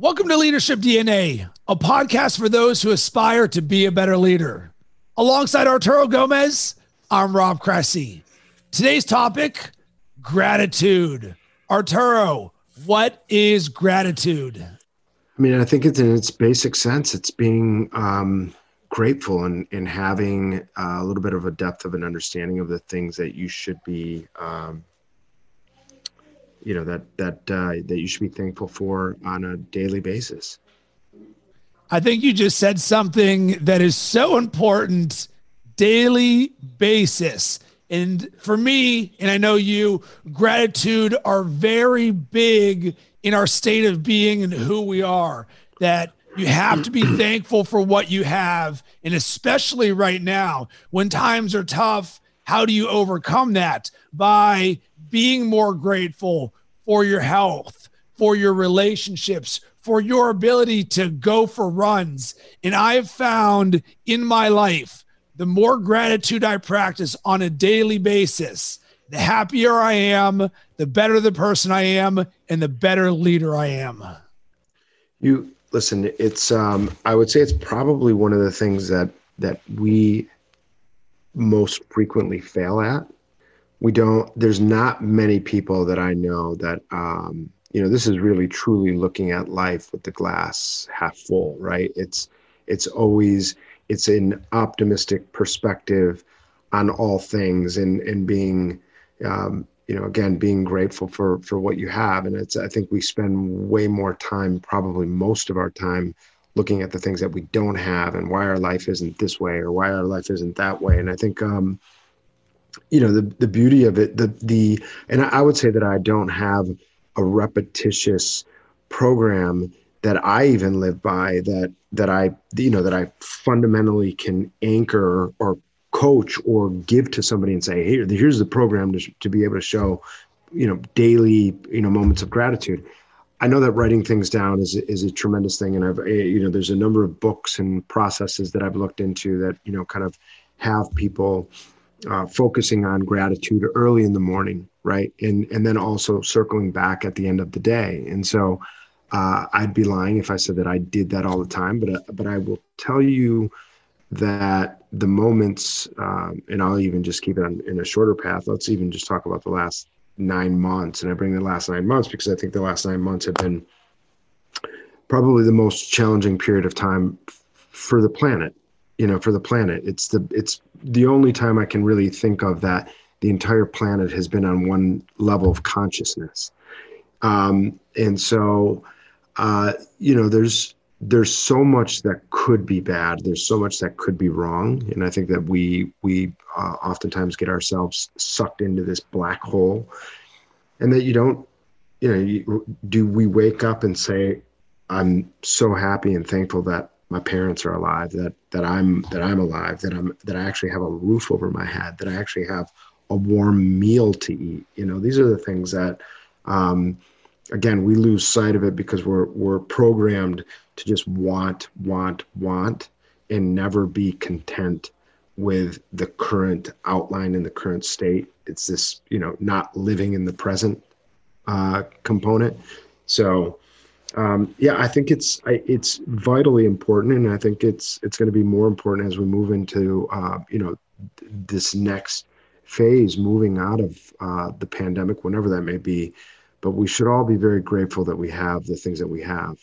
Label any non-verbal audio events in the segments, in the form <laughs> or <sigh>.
Welcome to Leadership DNA, a podcast for those who aspire to be a better leader. Alongside Arturo Gomez, I'm Rob Cressy. Today's topic gratitude. Arturo, what is gratitude? I mean, I think it's in its basic sense, it's being um, grateful and, and having uh, a little bit of a depth of an understanding of the things that you should be um, you know that that uh, that you should be thankful for on a daily basis. I think you just said something that is so important daily basis. And for me, and I know you, gratitude are very big in our state of being and who we are. That you have to be <clears throat> thankful for what you have. And especially right now, when times are tough, how do you overcome that? By being more grateful, for your health, for your relationships, for your ability to go for runs. And I've found in my life, the more gratitude I practice on a daily basis, the happier I am, the better the person I am, and the better leader I am. You listen, it's um I would say it's probably one of the things that that we most frequently fail at we don't there's not many people that i know that um you know this is really truly looking at life with the glass half full right? It's it's always it's an optimistic perspective on all things and and being um you know again being grateful for for what you have. And it's i think we spend way more time probably most of our time looking at the things that we don't have and why our life isn't this way or why our life isn't that way. And i think um you know the the beauty of it the the and I would say that I don't have a repetitious program that I even live by that that I you know that I fundamentally can anchor or coach or give to somebody and say here here's the program to, to be able to show you know daily you know moments of gratitude. I know that writing things down is is a tremendous thing, and I've eh, you know there's a number of books and processes that I've looked into that you know kind of have people uh, focusing on gratitude early in the morning, right? And and then also circling back at the end of the day. And so uh, I'd be lying if I said that I did that all the time, but uh, but I will tell you that the moments, um, and I'll even just keep it on, in a shorter path. Let's even just talk about the last nine months, and I bring the last nine months because I think the last nine months have been probably the most challenging period of time for the planet you know for the planet. It's the it's the only time i can really think of that the entire planet has been on one level of consciousness. Um, and so uh, you know there's there's so much that could be bad. There's so much that could be wrong. And i think that we we uh, oftentimes get ourselves sucked into this black hole. And that you don't you know you, do we wake up and say i'm so happy and thankful that my parents are alive, that that I'm that I'm alive, that I'm that I actually have a roof over my head, that I actually have a warm meal to eat. You know, these are the things that um, again we lose sight of it because we're we're programmed to just want, want, want, and never be content with the current outline in the current state. It's this, you know, not living in the present uh, component. So um, yeah, I think it's it's vitally important, and I think it's it's going to be more important as we move into uh, you know this next phase, moving out of uh, the pandemic, whenever that may be. But we should all be very grateful that we have the things that we have.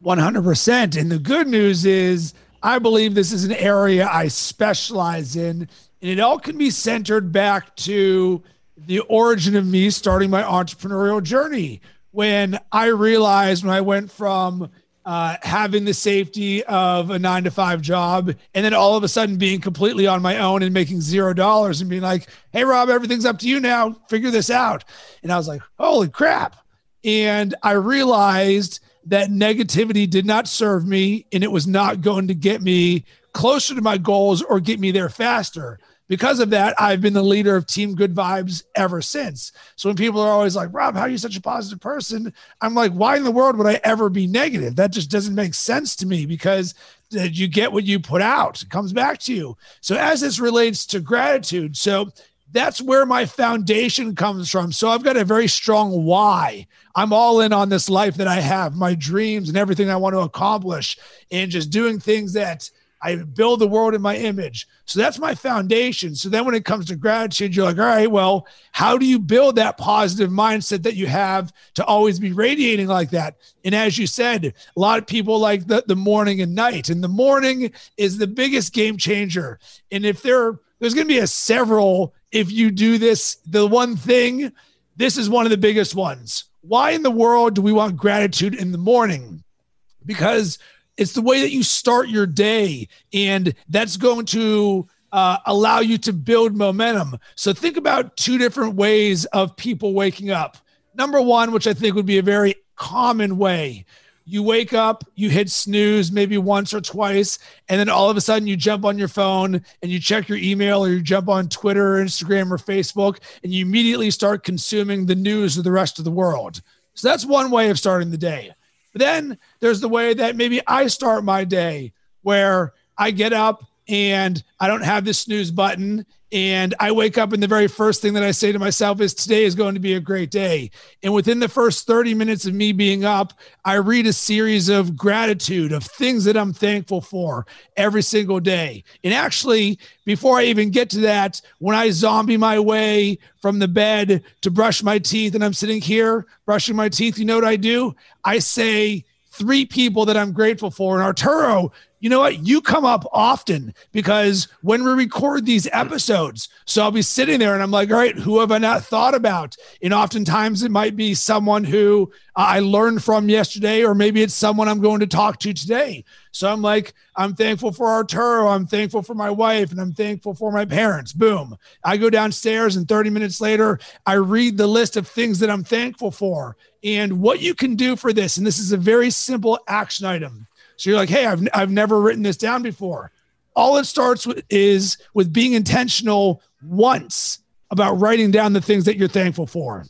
One hundred percent. And the good news is, I believe this is an area I specialize in, and it all can be centered back to the origin of me starting my entrepreneurial journey when I realized when I went from uh, having the safety of a nine to five job and then all of a sudden being completely on my own and making zero dollars and being like, hey, Rob, everything's up to you now. Figure this out. And I was like, holy crap. And I realized that negativity did not serve me and it was not going to get me closer to my goals or get me there faster because of that, I've been the leader of Team Good Vibes ever since. So when people are always like, Rob, how are you such a positive person? I'm like, why in the world would I ever be negative? That just doesn't make sense to me because you get what you put out, it comes back to you. So as this relates to gratitude, so that's where my foundation comes from. So I've got a very strong why. I'm all in on this life that I have, my dreams and everything I want to accomplish, and just doing things that I build the world in my image. So that's my foundation. So then when it comes to gratitude, you're like, all right, well, how do you build that positive mindset that you have to always be radiating like that? And as you said, a lot of people like the, the morning and night. And the morning is the biggest game changer. And if there there's going to be a several if you do this, the one thing, this is one of the biggest ones. Why in the world do we want gratitude in the morning? Because it's the way that you start your day, and that's going to uh, allow you to build momentum. So think about two different ways of people waking up. Number one, which I think would be a very common way, you wake up, you hit snooze maybe once or twice, and then all of a sudden you jump on your phone and you check your email or you jump on Twitter or Instagram or Facebook and you immediately start consuming the news of the rest of the world. So that's one way of starting the day. But then there's the way that maybe I start my day where I get up and I don't have this snooze button and I wake up and the very first thing that I say to myself is today is going to be a great day. And within the first 30 minutes of me being up, I read a series of gratitude of things that I'm thankful for every single day. And actually, before I even get to that, when I zombie my way from the bed to brush my teeth and I'm sitting here brushing my teeth, you know what I do? I say three people that I'm grateful for. And Arturo you know what? You come up often because when we record these episodes, so I'll be sitting there and I'm like, all right, who have I not thought about? And oftentimes it might be someone who uh, I learned from yesterday, or maybe it's someone I'm going to talk to today. So I'm like, I'm thankful for Arturo. I'm thankful for my wife and I'm thankful for my parents. Boom. I go downstairs and 30 minutes later, I read the list of things that I'm thankful for and what you can do for this. And this is a very simple action item so you're like, hey, I've, I've never written this down before. All it starts with is with being intentional once about writing down the things that you're thankful for.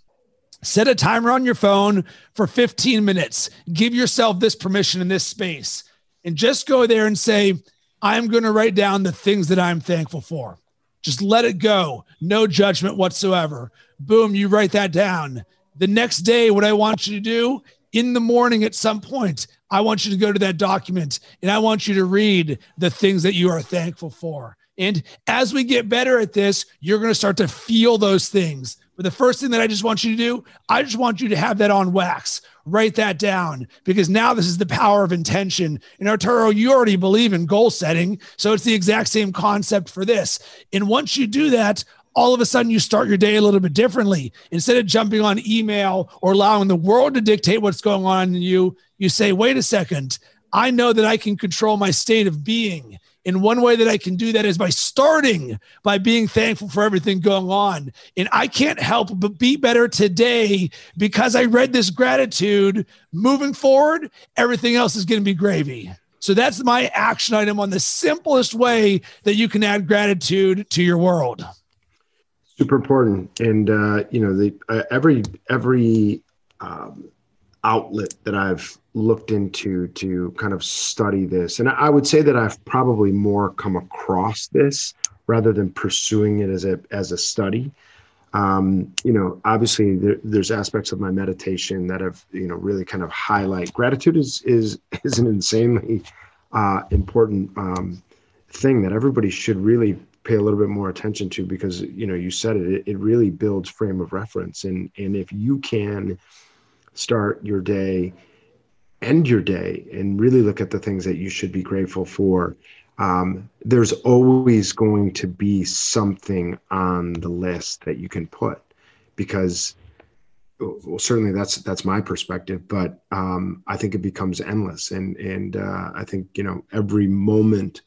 Set a timer on your phone for 15 minutes. Give yourself this permission in this space and just go there and say, I'm going to write down the things that I'm thankful for. Just let it go. No judgment whatsoever. Boom, you write that down. The next day, what I want you to do in the morning at some point, I want you to go to that document and I want you to read the things that you are thankful for. And as we get better at this, you're going to start to feel those things. But the first thing that I just want you to do, I just want you to have that on wax. Write that down because now this is the power of intention. And Arturo, you already believe in goal setting. So it's the exact same concept for this. And once you do that, all of a sudden you start your day a little bit differently. Instead of jumping on email or allowing the world to dictate what's going on in you, you say, wait a second, I know that I can control my state of being. And one way that I can do that is by starting by being thankful for everything going on. And I can't help but be better today because I read this gratitude. Moving forward, everything else is going to be gravy. So that's my action item on the simplest way that you can add gratitude to your world super important. And uh, you know the uh, every every um, outlet that i've looked into to kind of study this and i would say that i've probably more come across this rather than pursuing it as a as a study. Um, you know obviously there, there's aspects of my meditation that have you know really kind of highlight gratitude is is is an insanely uh, important um, thing that everybody should really pay a little bit more attention to because you know you said it, it, really builds frame of reference. And and if you can start your day end your day and really look at the things that you should be grateful for um, there's always going to be something on the list that you can put because well certainly that's that's my perspective but um, i think it becomes endless. And and uh, i think you know every moment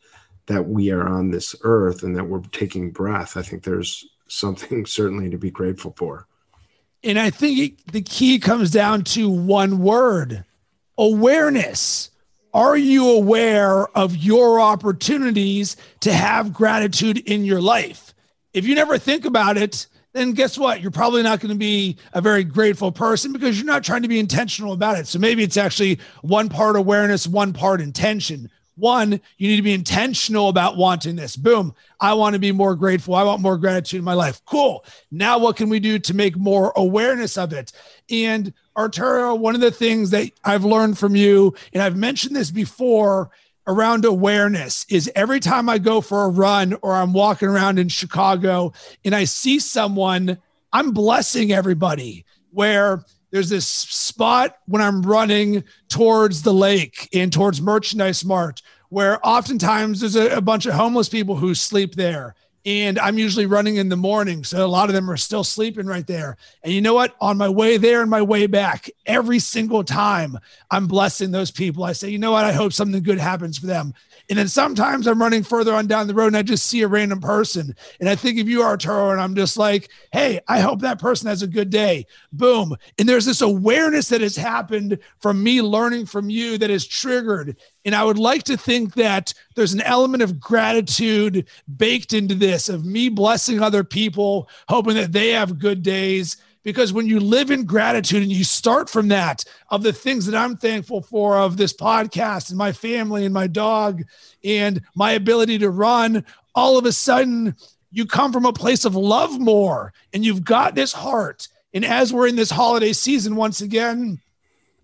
that we are on this earth and that we're taking breath, I think there's something <laughs> certainly to be grateful for. And I think the key comes down to one word awareness. Are you aware of your opportunities to have gratitude in your life? If you never think about it, then guess what? You're probably not going to be a very grateful person because you're not trying to be intentional about it. So maybe it's actually one part awareness, one part intention one, you need to be intentional about wanting this. Boom. I want to be more grateful. I want more gratitude in my life. Cool. Now, what can we do to make more awareness of it? And Arturo, one of the things that I've learned from you, and I've mentioned this before around awareness, is every time I go for a run or I'm walking around in Chicago and I see someone, I'm blessing everybody where there's this spot when I'm running towards the lake and towards Merchandise Mart where oftentimes there's a, a bunch of homeless people who sleep there and I'm usually running in the morning. So a lot of them are still sleeping right there. And you know what? On my way there and my way back, every single time I'm blessing those people. I say, you know what? I hope something good happens for them. And then sometimes I'm running further on down the road and I just see a random person. And I think of you, are Arturo, and I'm just like, hey, I hope that person has a good day. Boom. And there's this awareness that has happened from me learning from you that is triggered. And I would like to think that there's an element of gratitude baked into this of me blessing other people, hoping that they have good days because when you live in gratitude and you start from that of the things that I'm thankful for of this podcast and my family and my dog and my ability to run, all of a sudden you come from a place of love more and you've got this heart. And as we're in this holiday season, once again,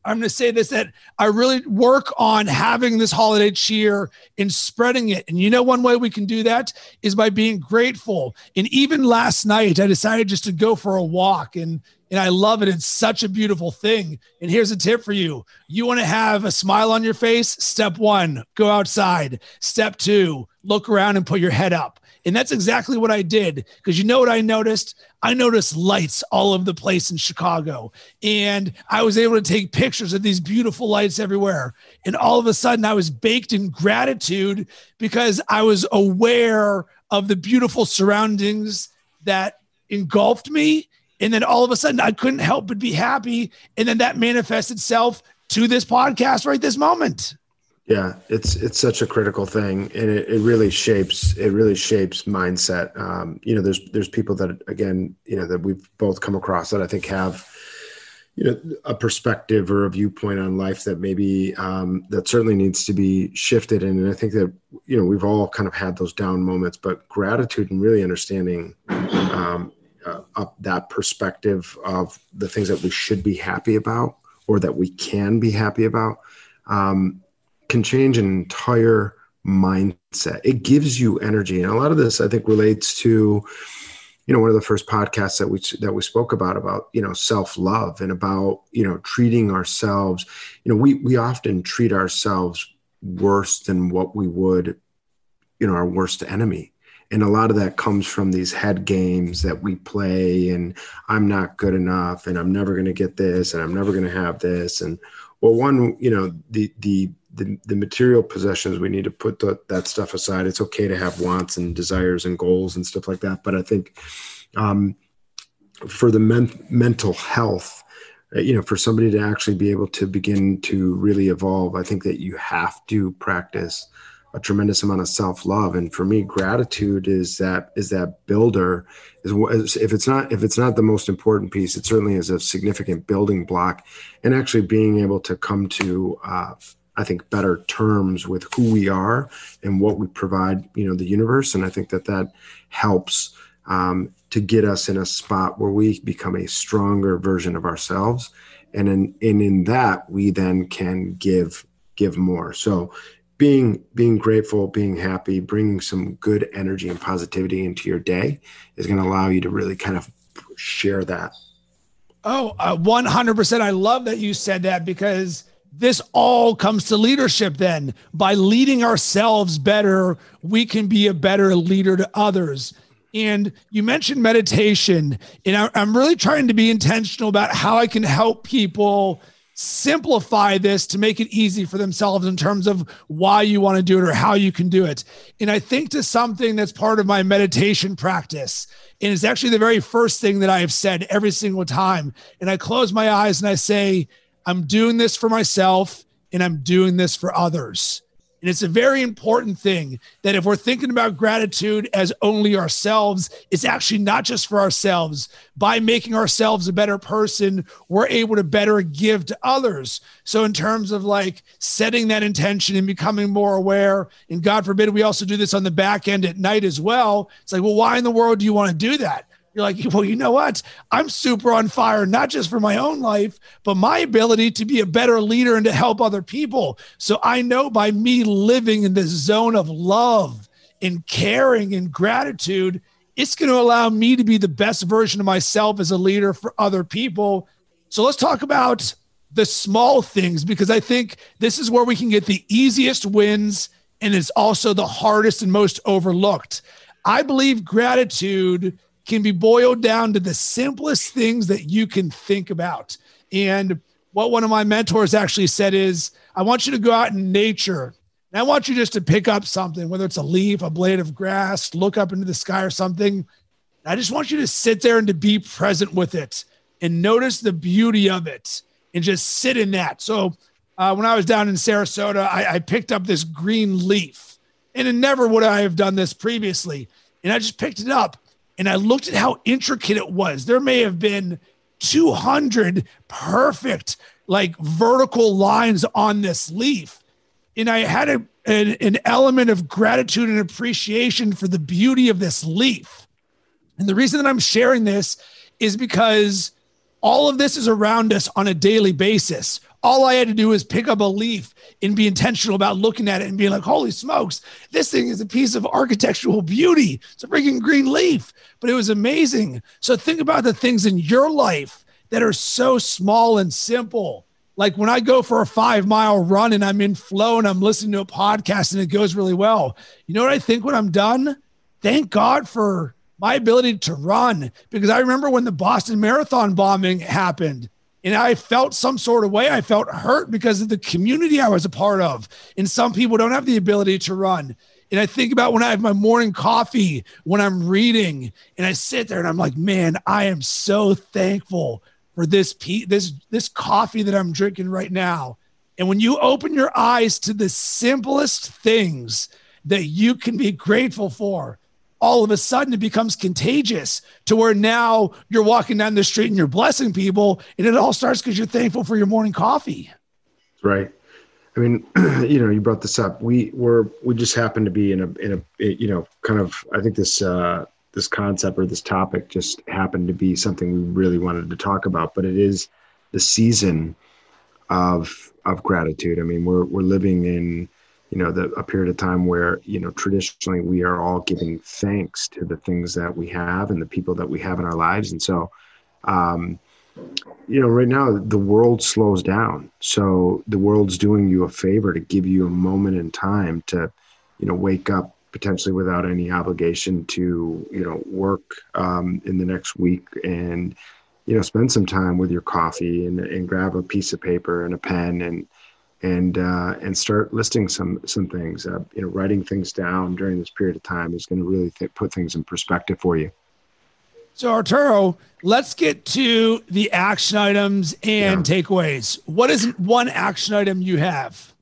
I'm going to say this that I really work on having this holiday cheer and spreading it. And you know, one way we can do that is by being grateful. And even last night, I decided just to go for a walk and and I love it. It's such a beautiful thing. And here's a tip for you you want to have a smile on your face? Step one, go outside. Step two, look around and put your head up. And that's exactly what I did. Because you know what I noticed? I noticed lights all over the place in Chicago. And I was able to take pictures of these beautiful lights everywhere. And all of a sudden, I was baked in gratitude because I was aware of the beautiful surroundings that engulfed me. And then all of a sudden, I couldn't help but be happy. And then that manifests itself to this podcast right this moment. Yeah, it's it's such a critical thing, and it, it really shapes it really shapes mindset. Um, you know, there's there's people that again, you know, that we've both come across that I think have, you know, a perspective or a viewpoint on life that maybe um, that certainly needs to be shifted. And I think that you know we've all kind of had those down moments, but gratitude and really understanding um, uh, that perspective of the things that we should be happy about or that we can be happy about. Um, can change an entire mindset. It gives you energy. And a lot of this I think relates to you know one of the first podcasts that we that we spoke about about you know self-love and about you know treating ourselves you know we we often treat ourselves worse than what we would you know our worst enemy and a lot of that comes from these head games that we play and i'm not good enough and i'm never going to get this and i'm never going to have this and well one you know the the the, the material possessions we need to put the, that stuff aside. It's okay to have wants and desires and goals and stuff like that but i think um, for the men- mental health uh, you know for somebody to actually be able to begin to really evolve i think that you have to practice a tremendous amount of self-love. And for me gratitude is that is that builder is if it's not if it's not the most important piece it certainly is a significant building block. And actually being able to come to uh, I think better terms with who we are and what we provide, you know, the universe. And I think that that helps um, to get us in a spot where we become a stronger version of ourselves. And in, and in that, we then can give give more. So being being grateful, being happy, bringing some good energy and positivity into your day is going to allow you to really kind of share that. Oh, uh, 100%. I love that you said that because this all comes to leadership then. By leading ourselves better, we can be a better leader to others. And you mentioned meditation, and I'm really trying to be intentional about how I can help people simplify this to make it easy for themselves in terms of why you want to do it or how you can do it. And I think to something that's part of my meditation practice. And it's actually the very first thing that I have said every single time. And I close my eyes and I say, I'm doing this for myself and I'm doing this for others. And it's a very important thing that if we're thinking about gratitude as only ourselves, it's actually not just for ourselves. By making ourselves a better person, we're able to better give to others. So, in terms of like setting that intention and becoming more aware, and God forbid, we also do this on the back end at night as well. It's like, well, why in the world do you want to do that? You're like, well, you know what? I'm super on fire, not just for my own life, but my ability to be a better leader and to help other people. So I know by me living in this zone of love and caring and gratitude, it's going to allow me to be the best version of myself as a leader for other people. So let's talk about the small things because I think this is where we can get the easiest wins and it's also the hardest and most overlooked. I believe gratitude can be boiled down to the simplest things that you can think about. And what one of my mentors actually said is, I want you to go out in nature and I want you just to pick up something, whether it's a leaf, a blade of grass, look up into the sky or something. I just want you to sit there and to be present with it and notice the beauty of it and just sit in that. So, uh, when I was down in Sarasota, I, I picked up this green leaf and it never would I have done this previously. And I just picked it up and I looked at how intricate it was. There may have been 200 perfect, like vertical lines on this leaf. And I had a, an, an element of gratitude and appreciation for the beauty of this leaf. And the reason that I'm sharing this is because all of this is around us on a daily basis. All I had to do was pick up a leaf and be intentional about looking at it and being like, holy smokes, this thing is a piece of architectural beauty. It's a freaking green leaf, but it was amazing. So think about the things in your life that are so small and simple. Like when I go for a five mile run and I'm in flow and I'm listening to a podcast and it goes really well. You know what I think when I'm done? Thank God for my ability to run because I remember when the Boston Marathon bombing happened and I felt some sort of way. I felt hurt because of the community I was a part of. And some people don't have the ability to run. And I think about when I have my morning coffee, when I'm reading, and I sit there and I'm like, man, I am so thankful for this pe- this this coffee that I'm drinking right now. And when you open your eyes to the simplest things that you can be grateful for, all of a sudden it becomes contagious to where now you're walking down the street and you're blessing people and it all starts because you're thankful for your morning coffee. Right. I mean <clears throat> you know you brought this up. We were we just happened to be in a in a you know kind of i think this uh this concept or this topic just happened to be something we really wanted to talk about but it is the season of of gratitude. I mean we're we're living in you know the a period of time where you know traditionally we are all giving thanks to the things that we have and the people that we have in our lives. And so um you know right now the world slows down. So the world's doing you a favor to give you a moment in time to you know wake up potentially without any obligation to you know work um, in the next week and you know spend some time with your coffee and, and grab a piece of paper and a pen and and uh, and start listing some some things. Uh, you know, writing things down during this period of time is going to really th- put things in perspective for you. So Arturo, let's get to the action items and yeah. takeaways. What is one action item you have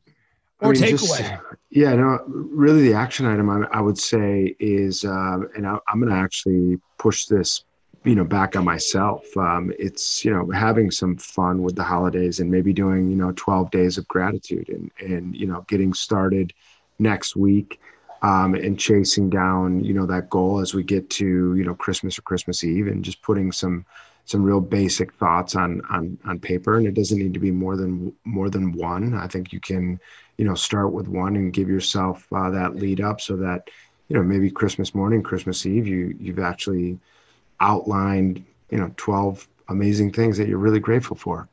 or I mean, takeaway? Just, yeah, no, really the action item I, I would say is, uh, and I, I'm going to actually push this you know back on myself. Um, it's you know having some fun with the holidays and maybe doing you know 12 days of gratitude and and you know getting started next week um, and chasing down you know that goal as we get to you know christmas or christmas eve and just putting some some real basic thoughts on on on paper. And it doesn't need to be more than more than one. I think you can you know start with one and give yourself uh, that lead up so that you know maybe christmas morning christmas eve you you've actually outlined, you know, 12 amazing things that you're really grateful for.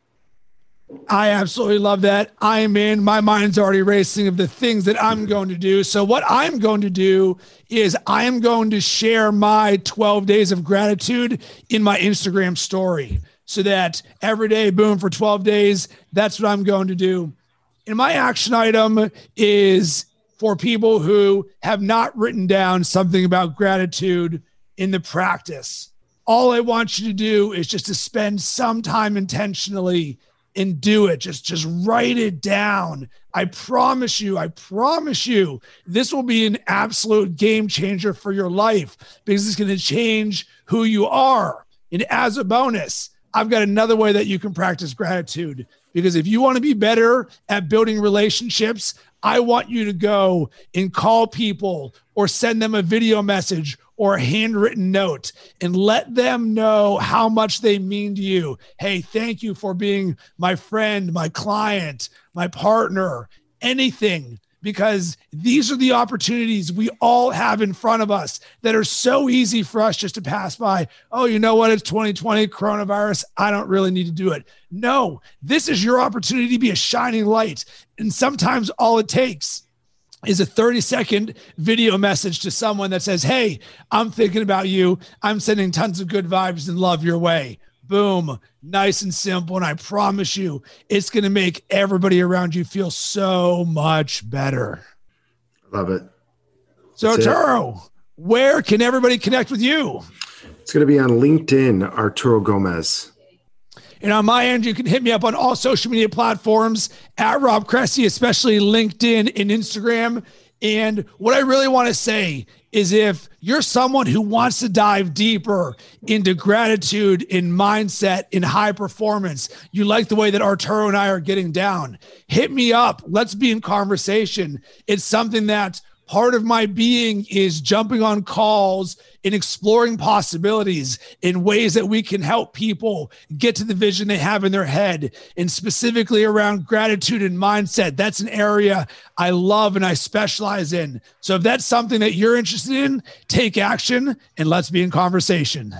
I absolutely love that. I'm in. My mind's already racing of the things that I'm going to do. So, what I'm going to do is I am going to share my 12 days of gratitude in my Instagram story so that every day, boom, for 12 days, that's what I'm going to do. And my action item is for people who have not written down something about gratitude in the practice all I want you to do is just to spend some time intentionally and do it. Just just write it down. I promise you, I promise you, this will be an absolute game changer for your life because it's going to change who you are. And as a bonus, I've got another way that you can practice gratitude because if you want to be better at building relationships, I want you to go and call people or send them a video message or a handwritten note and let them know how much they mean to you. Hey, thank you for being my friend, my client, my partner, anything because these are the opportunities we all have in front of us that are so easy for us just to pass by. Oh, you know what? It's 2020 coronavirus. I don't really need to do it. No, this is your opportunity to be a shining light. And sometimes all it takes is a 30 second video message to someone that says, Hey, I'm thinking about you. I'm sending tons of good vibes and love your way. Boom, nice and simple. And I promise you, it's going to make everybody around you feel so much better. Love it. So, That's Arturo, it. where can everybody connect with you? It's going to be on LinkedIn, Arturo Gomez. And on my end, you can hit me up on all social media platforms at Rob Cressy, especially LinkedIn and Instagram. And what I really want to say is if you're someone who wants to dive deeper into gratitude in mindset in high performance, you like the way that Arturo and I are getting down, hit me up. Let's be in conversation. It's something that part of my being is jumping on calls and exploring possibilities in ways that we can help people get to the vision they have in their head. And specifically around gratitude and mindset that's an area i love and i specialize in. So if that's something that you're interested in take action and let's be in conversation